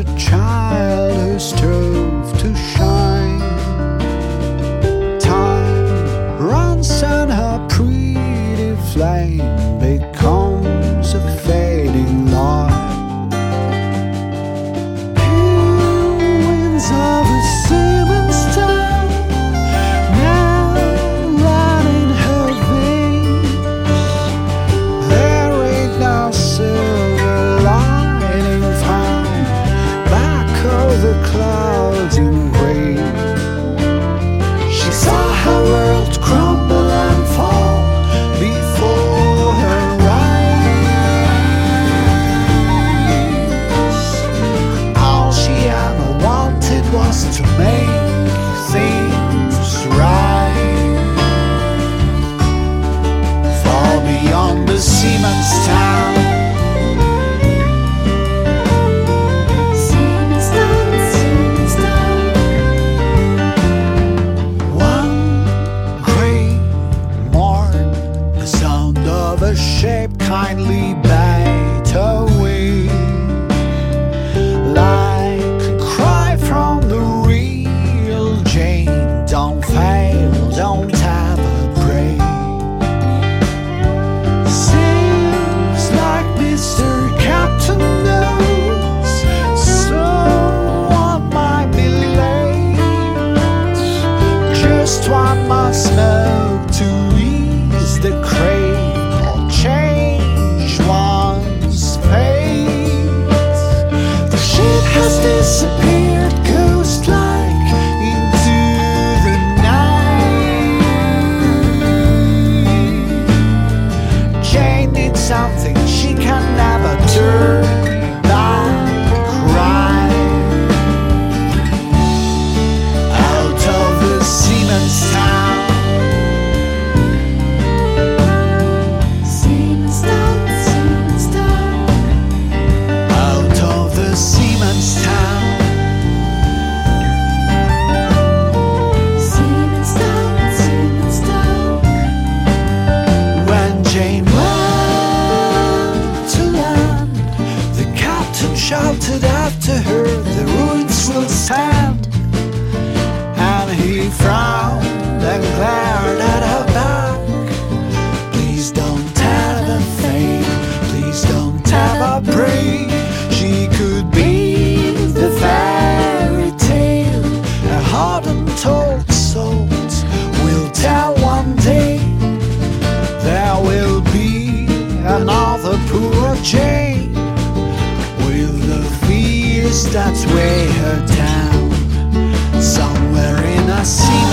a child who strove to shine. the clouds in gray. has disappeared. starts way her down somewhere in a sea